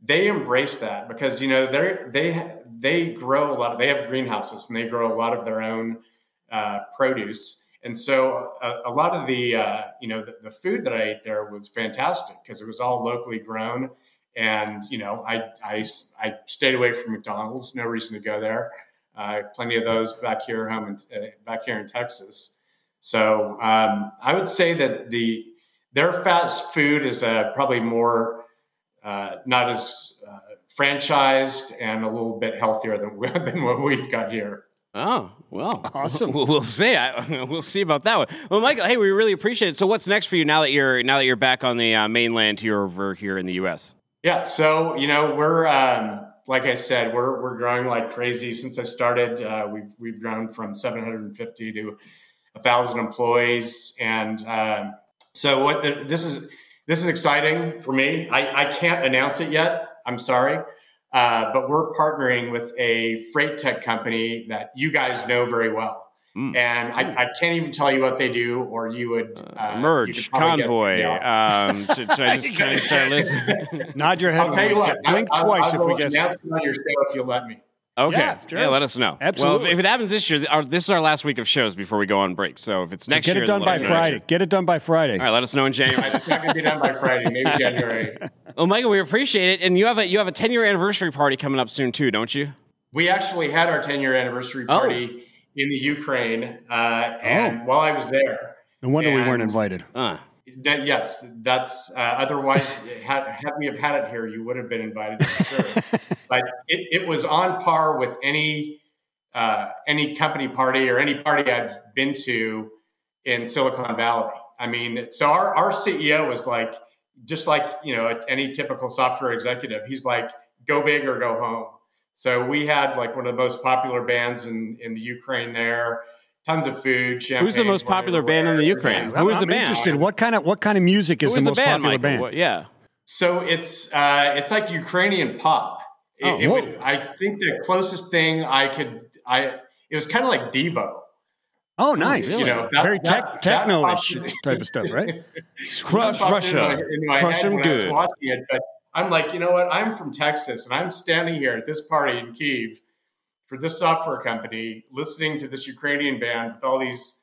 They embrace that because you know they they they grow a lot. Of, they have greenhouses and they grow a lot of their own uh, produce. And so a, a lot of the uh, you know the, the, food that I ate there was fantastic because it was all locally grown. And you know I, I I stayed away from McDonald's. No reason to go there. Uh, plenty of those back here home in, uh, back here in Texas. So um, I would say that the their fast food is uh, probably more uh, not as uh, franchised and a little bit healthier than, than what we've got here. Oh well, awesome. We'll, we'll see. I, we'll see about that one. Well, Michael, hey, we really appreciate it. So, what's next for you now that you're now that you're back on the uh, mainland here over here in the U.S.? Yeah, so you know we're um, like I said, we're we're growing like crazy since I started. Uh, we've we've grown from 750 to a thousand employees, and um, so what the, this is this is exciting for me. I, I can't announce it yet. I'm sorry. Uh, but we're partnering with a freight tech company that you guys know very well. Mm. And I, I, can't even tell you what they do, or you would uh, uh merge convoy. Um, should, should, I just kind of start listening? Nod your head. I'll tell you what. Blink I'll, twice I'll, if we guess. Announce on your show if you'll let me. Okay. Yeah, sure. yeah, let us know. Absolutely. Well, if, if, it happens this year, our, this is our last week of shows before we go on break. So if it's next Get year, it done by Friday. Get it done by Friday. All right, let us know in January. it's not going to be done by Friday. Maybe January. well, Michael, we appreciate it, and you have a you have a ten year anniversary party coming up soon too, don't you? We actually had our ten year anniversary oh. party oh. in the Ukraine, uh, and oh. while I was there, no wonder we weren't invited. Uh. That, yes, that's uh, otherwise had, had we have had it here, you would have been invited sure. but it, it was on par with any uh, any company party or any party I've been to in Silicon Valley. I mean, so our our CEO was like, just like you know any typical software executive, he's like, go big or go home. So we had like one of the most popular bands in in the Ukraine there tons of food. Who's the most popular band in the Ukraine? Yeah, Who is the band? Interested. What kind of what kind of music is the, the, most band, popular Michael? band? What, yeah. So it's uh, it's like Ukrainian pop. It, oh, it would, I think the closest thing I could I it was kind of like Devo. Oh, nice! You know, that, very tech, techno-ish type of stuff, right? Crush Russia, in my, in crush them good. watching it, but I'm like, you know what? I'm from Texas, and I'm standing here at this party in Kiev for this software company, listening to this Ukrainian band with all these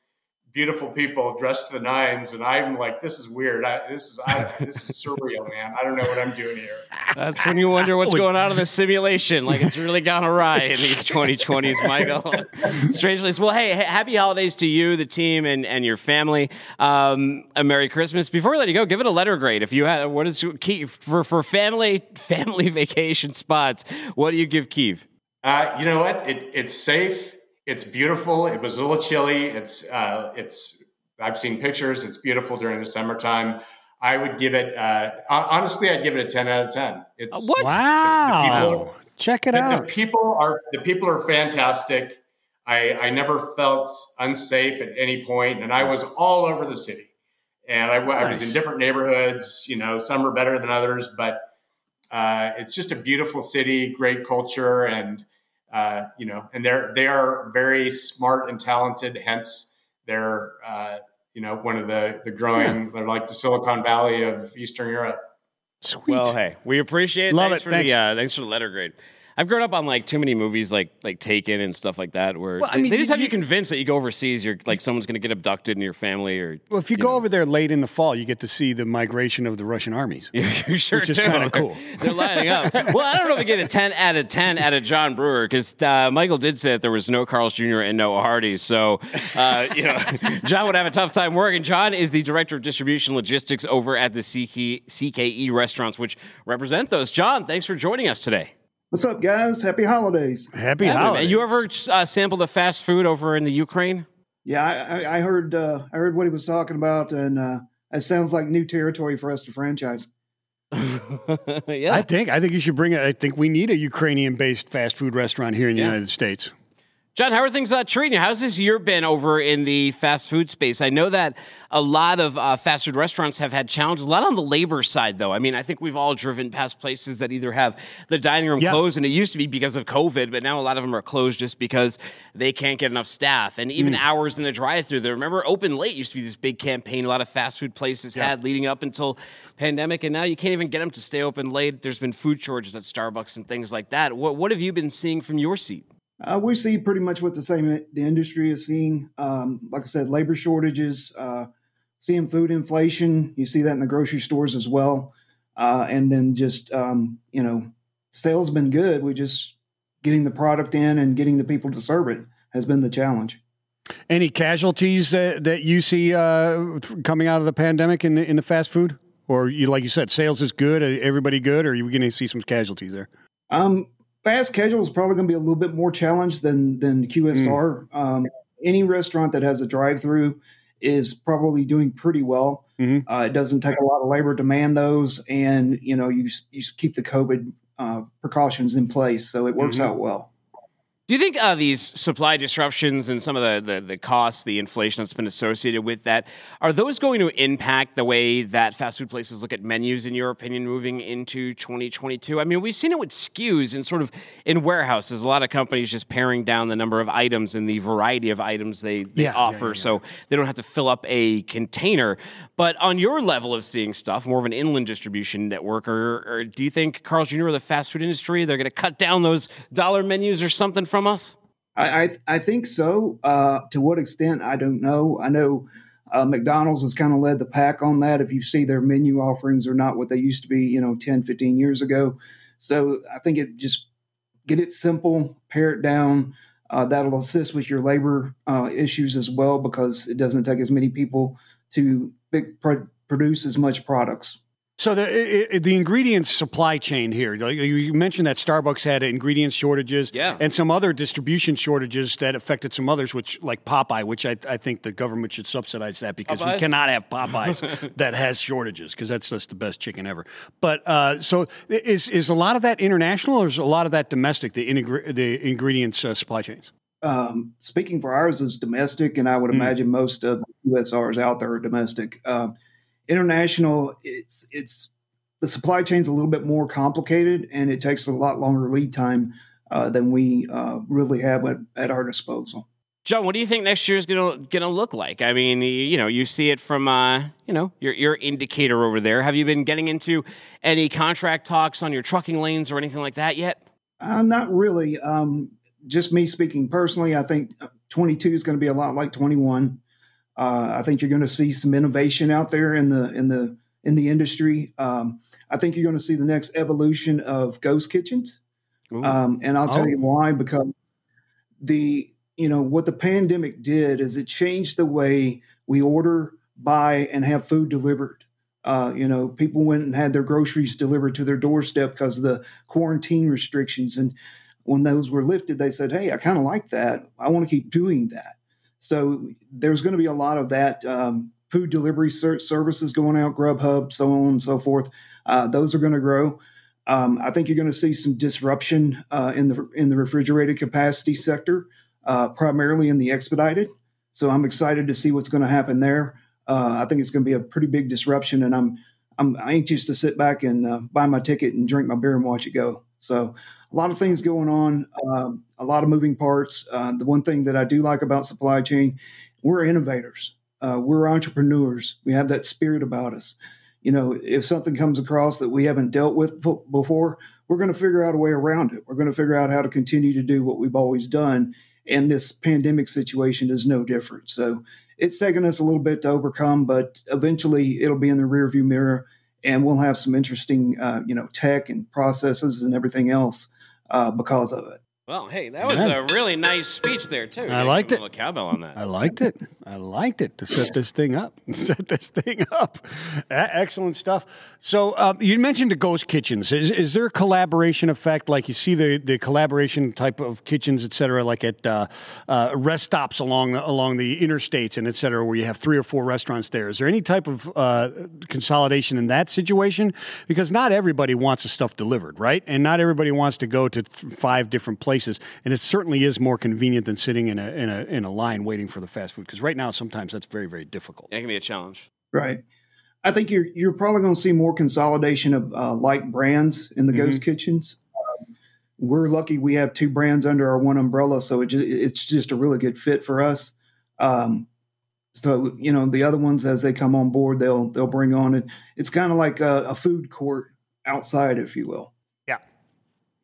beautiful people dressed to the nines, and I'm like, this is weird. I, this is I, this is surreal, man. I don't know what I'm doing here. That's when you wonder what's going on in the simulation. Like it's really gone awry in these 2020s, Michael. Strangely, well, hey, happy holidays to you, the team, and and your family. Um, a Merry Christmas. Before we let you go, give it a letter grade. If you had, what is key for for family family vacation spots? What do you give Kiev? Uh, you know what? It, it's safe. It's beautiful. It was a little chilly. It's uh, it's. I've seen pictures. It's beautiful during the summertime. I would give it. Uh, honestly, I'd give it a ten out of ten. It's what? Wow! The, the people, Check it the, out. The people are the people are fantastic. I, I never felt unsafe at any point, and I was all over the city. And I, nice. I was in different neighborhoods. You know, some are better than others, but uh, it's just a beautiful city, great culture, and uh, you know, and they're they are very smart and talented. Hence, they're uh, you know one of the the growing. They're like the Silicon Valley of Eastern Europe. Sweet. Well, hey, we appreciate it. Love thanks it. For thanks. The, uh, thanks for the letter grade. I've grown up on like too many movies like like Taken and stuff like that where Well, I they, mean, they just you- have you you- convinced that you go overseas, you're like someone's going to get abducted in your family or Well, if you, you go know. over there late in the fall, you get to see the migration of the Russian armies. you sure Which is kinda cool. They're lining up. well, I don't know if we get a 10 out of 10 out of John Brewer because uh, Michael did say that there was no Carl's Jr. and no Hardee. So, uh, you know, John would have a tough time working. John is the director of distribution logistics over at the CK, CKE restaurants, which represent those. John, thanks for joining us today. What's up, guys? Happy holidays. Happy Yeah, man. holidays. You ever uh, sample the fast food over in the Ukraine? Yeah, I, I- I heard uh, I heard what he was talking about, and uh, it sounds like new territory for us to franchise. yeah. I think I think you should bring. A, I think we need a Ukrainian-based fast food restaurant here in the Yeah. United States. John, how are things uh, treating you? How's this year been over in the fast food space? I know that a lot of uh, fast food restaurants have had challenges, a lot on the labor side, though. I mean, I think we've all driven past places that either have the dining room Yeah. closed, and it used to be because of COVID, but now a lot of them are closed just because they can't get enough staff. And even hours in the drive-through. They remember open late used to be this big campaign a lot of fast food places had leading up until pandemic, and now you can't even get them to stay open late. There's been food shortages at Starbucks and things like that. What, what have you been seeing from your seat? Uh, we see pretty much what the same the industry is seeing. Um, like I said, labor shortages, uh, seeing food inflation. You see that in the grocery stores as well, uh, and then just um, you know, sales have been good. We just getting the product in and getting the people to serve it has been the challenge. Any casualties that, that you see uh, coming out of the pandemic in the, in the fast food, or you like you said, sales is good. uh, Everybody good, or are you going to see some casualties there? Um, fast casual is probably going to be a little bit more challenged than than QSR. Um, any restaurant that has a drive through is probably doing pretty well. Mhm. Uh, it doesn't take a lot of labor to man those, and you know you you keep the COVID uh, precautions in place, so it works Mhm. out well. Do you think uh, these supply disruptions and some of the, the, the costs, the inflation that's been associated with that, are those going to impact the way that fast food places look at menus, in your opinion, moving into 2022? I mean, we've seen it with SKUs and sort of in warehouses. A lot of companies just paring down the number of items and the variety of items they, they Yeah, offer yeah, yeah. so they don't have to fill up a container. But on your level of seeing stuff, more of an inland distribution network, or, or do you think Carl's Jr. or the fast food industry, they're going to cut down those dollar menus or something from us? I I, I think so. Uh, to what extent, I don't know. I know uh, McDonald's has kind of led the pack on that. If you see their menu offerings are not what they used to be, you know, 10, 15 years ago. So I think it just get it simple, pare it down. Uh, that'll assist with your labor uh, issues as well because it doesn't take as many people to produce as much products. So the i- i- the ingredients supply chain here. You you mentioned that Starbucks had ingredient shortages, Yeah. and some other distribution shortages that affected some others, which like Popeye, which I, I think the government should subsidize that because we cannot have Popeyes that has shortages because that's just the best chicken ever. But uh, so is is a lot of that international, or is a lot of that domestic? The integr- the ingredients uh, supply chains. um, speaking for ours is domestic, and I would Mm. imagine most of the QSRs out there are domestic. Um, international, it's it's the supply chain's a little bit more complicated, and it takes a lot longer lead time uh, than we uh, really have at, at our disposal. John, what do you think next year is gonna gonna look like? I mean, you, you know, you see it from uh, you know your your indicator over there. Have you been getting into any contract talks on your trucking lanes or anything like that yet? Uh, not really. Um, just me speaking personally, I think 22 is going to be a lot like 21. Uh, I think you're going to see some innovation out there in the in the in the industry. Um, I think you're going to see the next evolution of ghost kitchens, um, and I'll tell Oh. you why. Because the you know what the pandemic did is it changed the way we order, buy, and have food delivered. Uh, you know, people went and had their groceries delivered to their doorstep because of the quarantine restrictions. And when those were lifted, they said, Hey, I kind of like that. I want to keep doing that. So there's going to be a lot of that um, food delivery ser- services going out, Grubhub, so on and so forth. Uh, those are going to grow. Um, I think you're going to see some disruption uh, in the in the refrigerated capacity sector, uh, primarily in the expedited. So I'm excited to see what's going to happen there. Uh, I think it's going to be a pretty big disruption, and I'm I'm anxious to sit back and uh, buy my ticket and drink my beer and watch it go. So a lot of things going on, um, a lot of moving parts. Uh, the one thing that I do like about supply chain, we're innovators, uh, we're entrepreneurs. We have that spirit about us. you know, if something comes across that we haven't dealt with p- before, we're going to figure out a way around it. We're going to figure out how to continue to do what we've always done. And this pandemic situation is no different. So it's taken us a little bit to overcome, but eventually it'll be in the rearview mirror and we'll have some interesting, uh, you know, tech and processes and everything else uh, because of it. Well, hey, that was Yeah. a really nice speech there too. I liked it. A cowbell on that. I liked it. I liked it to set this thing up. set this thing up. Excellent stuff. So um, you mentioned the ghost kitchens. Is, is there a collaboration effect? Like you see the, the collaboration type of kitchens, et cetera, like at uh, uh, rest stops along along the interstates and et cetera, where you have three or four restaurants there. Is there any type of uh, consolidation in that situation? Because not everybody wants the stuff delivered, right? And not everybody wants to go to th- five different places. And it certainly is more convenient than sitting in a in a in a line waiting for the fast food. Because right now, sometimes that's very very difficult. That can be a challenge. Right. I think you're you're probably going to see more consolidation of uh, like brands in the ghost kitchens. Um, we're lucky we have two brands under our one umbrella, so it ju- it's just a really good fit for us. Um, so you know the other ones as they come on board, they'll they'll bring on it. It's kind of like a, a food court outside, if you will.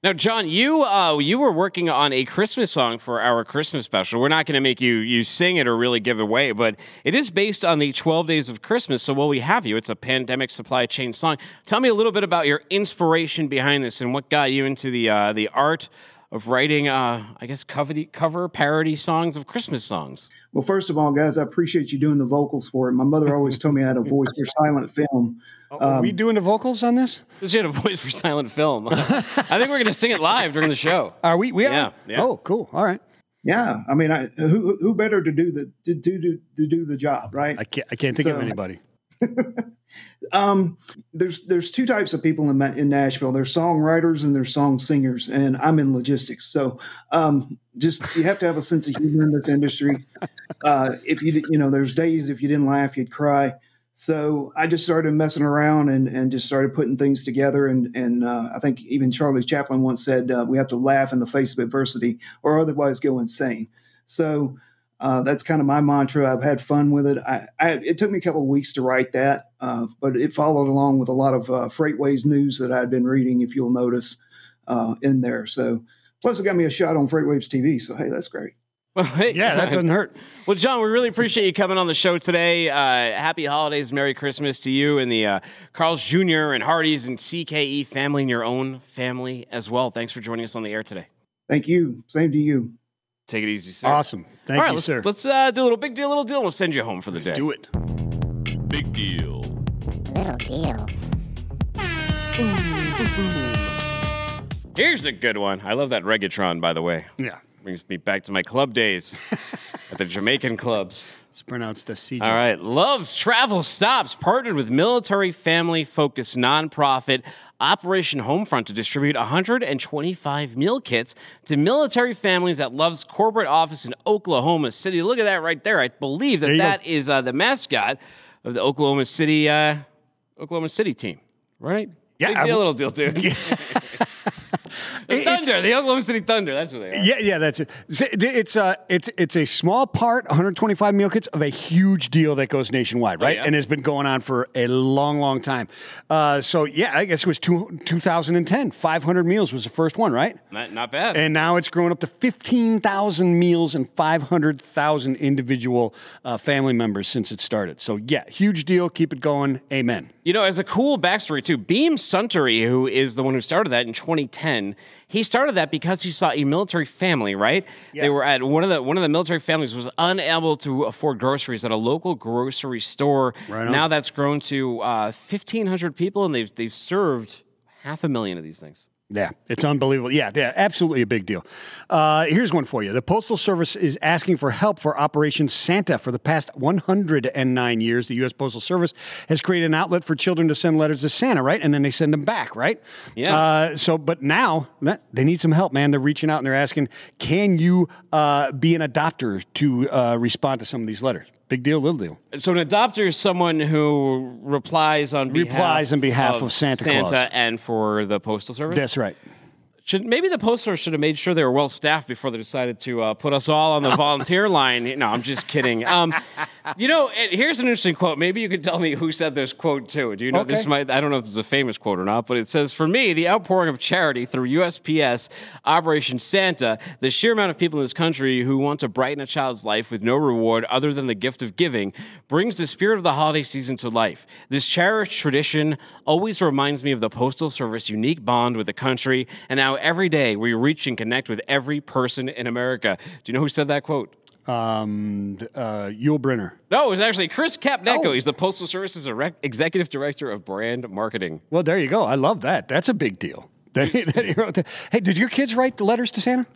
Now, John, you uh, you were working on a Christmas song for our Christmas special. We're not going to make you you sing it or really give it away, but it is based on the 12 Days of Christmas. So while we have you, it's a pandemic supply chain song. Tell me a little bit about your inspiration behind this and what got you into the uh, the art of writing, uh, I guess, cover, cover parody songs of Christmas songs. Well, first of all, guys, I appreciate you doing the vocals for it. My mother always told me I had a voice for silent film. Are we doing the vocals on this? Because you had a voice for silent film. I think we're going to sing it live during the show. Are we? We are. Yeah, yeah. Oh, cool. All right. Yeah, I mean, I, who who better to do the to do to, to do the job, right? I can't. I can't think of anybody. Um, there's there's two types of people in in Nashville. There's songwriters and there's song singers, and I'm in logistics. So um, just you have to have a sense of humor in this industry. Uh, if you you know, there's days if you didn't laugh, you'd cry. So I just started messing around and, and just started putting things together. And and uh, I think even Charlie Chaplin once said uh, we have to laugh in the face of adversity or otherwise go insane. So uh, that's kind of my mantra. I've had fun with it. I, I, it took me a couple of weeks to write that, uh, but it followed along with a lot of uh, FreightWaves news that I'd been reading, if you'll notice, uh, in there. So plus it got me a shot on FreightWaves TV. So hey, that's great. Well, hey, Yeah, that doesn't hurt. Well, John, we really appreciate you coming on the show today. Uh, happy holidays, Merry Christmas to you and the uh, Carl's Jr. and Hardee's and CKE family and your own family as well. Thanks for joining us on the air today. Thank you. Same to you. Take it easy, sir. Awesome. Thank All right, you, let's, sir. let's uh, do a little big deal, little deal, and we'll send you home for the day. do it. Big deal. Little deal. Here's a good one. I love that reggaeton, by the way. Yeah. Brings me back to my club days at the Jamaican clubs. It's pronounced the CJ. All right. Love's Travel Stops partnered with military family focused nonprofit Operation Homefront to distribute 125 meal kits to military families at Love's corporate office in Oklahoma City. Look at that right there. I believe that you go. that is uh, the mascot of the Oklahoma City uh, Oklahoma City team, right? Yeah, Big deal, little deal, dude. the It's- Thunder, the Oklahoma City Thunder. That's what they are. Yeah, yeah, that's it. It's a it's it's a small part, 125 meal kits of a huge deal that goes nationwide, right? yeah. And has been going on for a long, long time. Uh, so yeah, I guess it was two, 2010. 500 meals was the first one, right? Not, not bad. And now it's grown up to 15,000 meals and 500,000 individual uh, family members since it started. So yeah, huge deal. Keep it going. Amen. You know, as a cool backstory too, Beam Suntory, who is the one who started that in 2010, he started that because he saw a military family. Right? They were at one of the one of the military families was unable to afford groceries at a local grocery store. Right now that's grown to uh, 1,500 people, and they've they've served half a million of these things. Yeah, it's unbelievable. Yeah, yeah, absolutely a big deal. Uh, here's one for you. The Postal Service is asking for help for Operation Santa. For the past 109 years, the U.S. Postal Service has created an outlet for children to send letters to Santa, right? And then they send them back, right? Yeah. Uh, so, but now they need some help, man. They're reaching out and they're asking, can you uh, be an adopter to uh, respond to some of these letters? Big deal, little deal. So an adopter is someone who replies on behalf Replies on behalf of Santa Claus. and for the postal service. That's right. Should maybe the post service should have made sure they were well staffed before they decided to uh, put us all on the volunteer line. No, I'm just kidding. Um, You know, here's an interesting quote. Maybe you could tell me who said this quote too. Do you know this might? I don't know if this is a famous quote or not, but it says, "For me, the outpouring of charity through USPS Operation Santa, the sheer amount of people in this country who want to brighten a child's life with no reward other than the gift of giving, brings the spirit of the holiday season to life. This cherished tradition always reminds me of the Postal Service unique bond with the country, and how every day we reach and connect with every person in America." Do you know who said that quote? Um, uh, Yul Brynner. No, it was actually Chris Karpenko. Oh. He's the Postal Service's executive director of brand marketing. Well, there you go. I love that. That's a big deal. That he- that he wrote that. Hey, did your kids write the letters to Santa?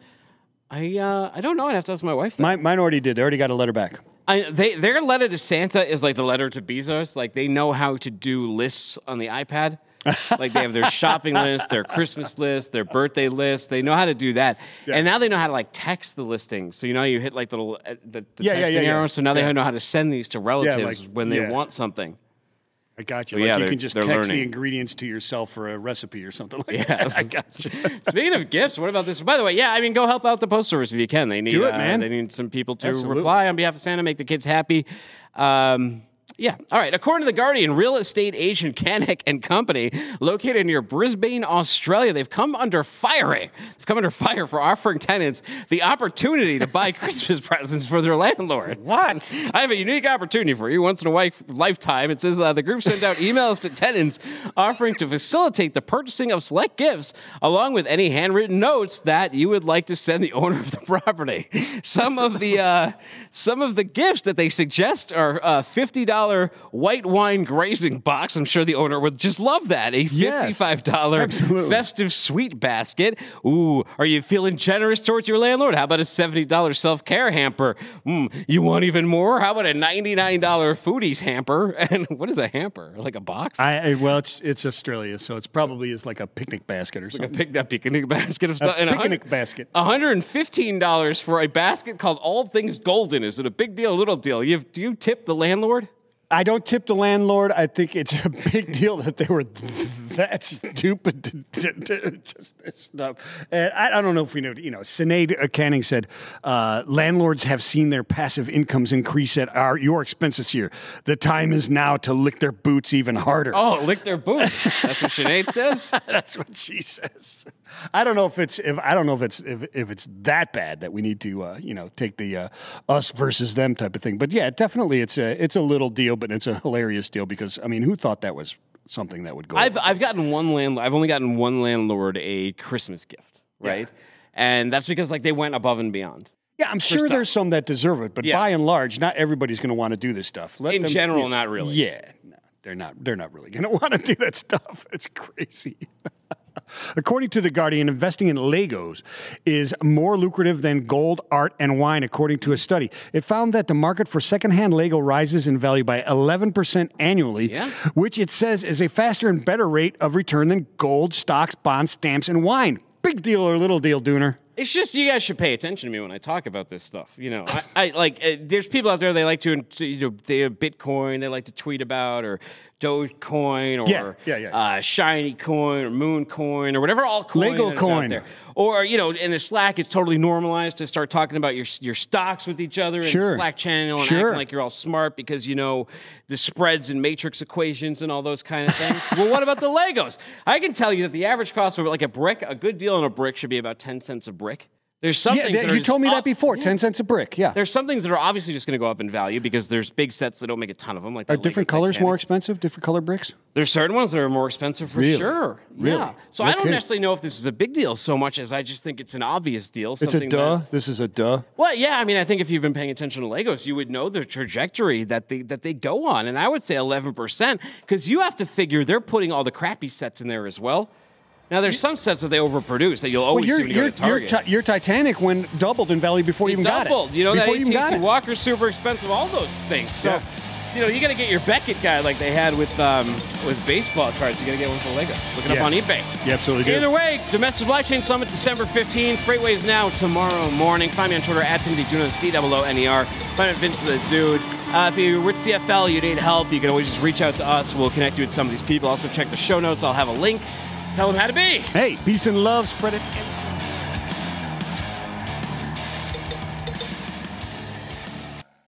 I uh, I don't know. I'd have to ask my wife. My, mine already did. They already got a letter back. I, they their letter to Santa is like the letter to Bezos. Like they know how to do lists on the iPad. like they have their shopping list, their Christmas list, their birthday list. They know how to do that, and now they know how to like text the listings. So you know you hit like the little uh, the, the Yeah, texting yeah, yeah, yeah. arrow. So now Yeah. they know how to send these to relatives like- when they yeah. want something. I got you. Like yeah, you can just text the ingredients to yourself for a recipe or something like Yes. that. I got you. Speaking of gifts, what about this? By the way, yeah, I mean, go help out the post service if you can. They need Do it, uh, man. They need some people to Absolutely. reply on behalf of Santa, make the kids happy. Um, yeah. All right. According to the Guardian, real estate agent Canuck and Company, located near Brisbane, Australia, they've come under fire. They've come under fire for offering tenants the opportunity to buy Christmas presents for their landlord. What? I have a unique opportunity for you. Once in a lifetime, it says uh, the group sent out emails to tenants offering to facilitate the purchasing of select gifts, along with any handwritten notes that you would like to send the owner of the property. Some of the uh, some of the gifts that they suggest are a fifty white wine grazing box. I'm sure the owner would just love that. A fifty-five dollar absolutely. festive sweet basket. Ooh, are you feeling generous towards your landlord? How about a $70 self care hamper? Mm, you want even more? How about a $99 foodies hamper? And what is a hamper? Like a box? I, I well, it's it's Australia, so it's probably is like a picnic basket or like a something. pick that picnic basket of stuff. a picnic hundred- basket. $115 for a basket called All Things Golden. Is it a big deal, A little deal? You do you tip the landlord? I don't tip the landlord. I think it's a big deal that they were that stupid to, to, to just this stuff. And I, I don't know if we know. You know, Sinead Canning said uh, landlords have seen their passive incomes increase at our your expense this year. The time is now to lick their boots even harder. Oh, lick their boots. That's what Sinead says. That's what she says. I don't know if it's if I don't know if it's if, if it's that bad that we need to uh, you know take the uh, us versus them type of thing. But yeah, definitely it's a it's a little deal, but it's a hilarious deal because I mean, who thought that was something that would go? I've over? I've gotten one landlord. I've only gotten one landlord a Christmas gift, right? And that's because like they went above and beyond. yeah, I'm sure there's some that deserve it, but Yeah. by and large, not everybody's going to want to do this stuff. Let In them- general, yeah, not really. Yeah, no, they're not. They're not really going to want to do that stuff. It's crazy. According to The Guardian, investing in Legos is more lucrative than gold, art, and wine, according to a study. It found that the market for secondhand Lego rises in value by 11% annually, Yeah. which it says is a faster and better rate of return than gold, stocks, bonds, stamps, and wine. Big deal or little deal, Dooner? It's just you guys should pay attention to me when I talk about this stuff. You know, I, I like uh, there's people out there they like to you know they have Bitcoin they like to tweet about or Dogecoin or Yeah, yeah, yeah. Uh, shiny coin or moon coin or whatever all coin Lego that is coin. out there. Or you know, in the Slack, it's totally normalized to start talking about your your stocks with each other in Sure. the Slack channel and Sure. acting like you're all smart because you know the spreads and matrix equations and all those kind of things. well, what about the Legos? I can tell you that the average cost of like a brick, a good deal on a brick should be about ten cents a brick. There's some Yeah, things that- you told me up- that before. yeah. 10 cents a brick. Yeah. There's some things that are obviously just going to go up in value because there's big sets that don't make a ton of them. Like Are different colors more expensive? Different color bricks? There's certain ones that are more expensive for Really? sure. Really? Yeah. So No I don't kidding. necessarily know if this is a big deal so much as I just think it's an obvious deal. It's a duh. that- This is a duh. well, yeah, I mean, I think if you've been paying attention to Legos, you would know the trajectory that they that they go on, and I would say 11% because you have to figure they're putting all the crappy sets in there as well. Now, there's some sets that they overproduce that you'll Well, always your, see when you your, go to Target. Ti- your Titanic went doubled in value before you even got it. doubled. You know before that you even got AT-AT. Walker's super expensive. All those things. So, Yeah. you know, you got to get your Beckett guy like they had with um, with baseball cards. You got to get one for Lego. Look it Yeah. up on eBay. You absolutely do. Either way, Domestic Supply Chain Summit, December 15th. FreightWaves now tomorrow morning. Find me on Twitter at Timothy Dooner, D-O-O-N-E-R. Find me at Vince the Dude. Uh, if you're with CFL, you need help, you can always just reach out to us. We'll connect you with some of these people. Also, check the show notes. I'll have a link. Tell them how to be. Hey, peace and love. Spread it.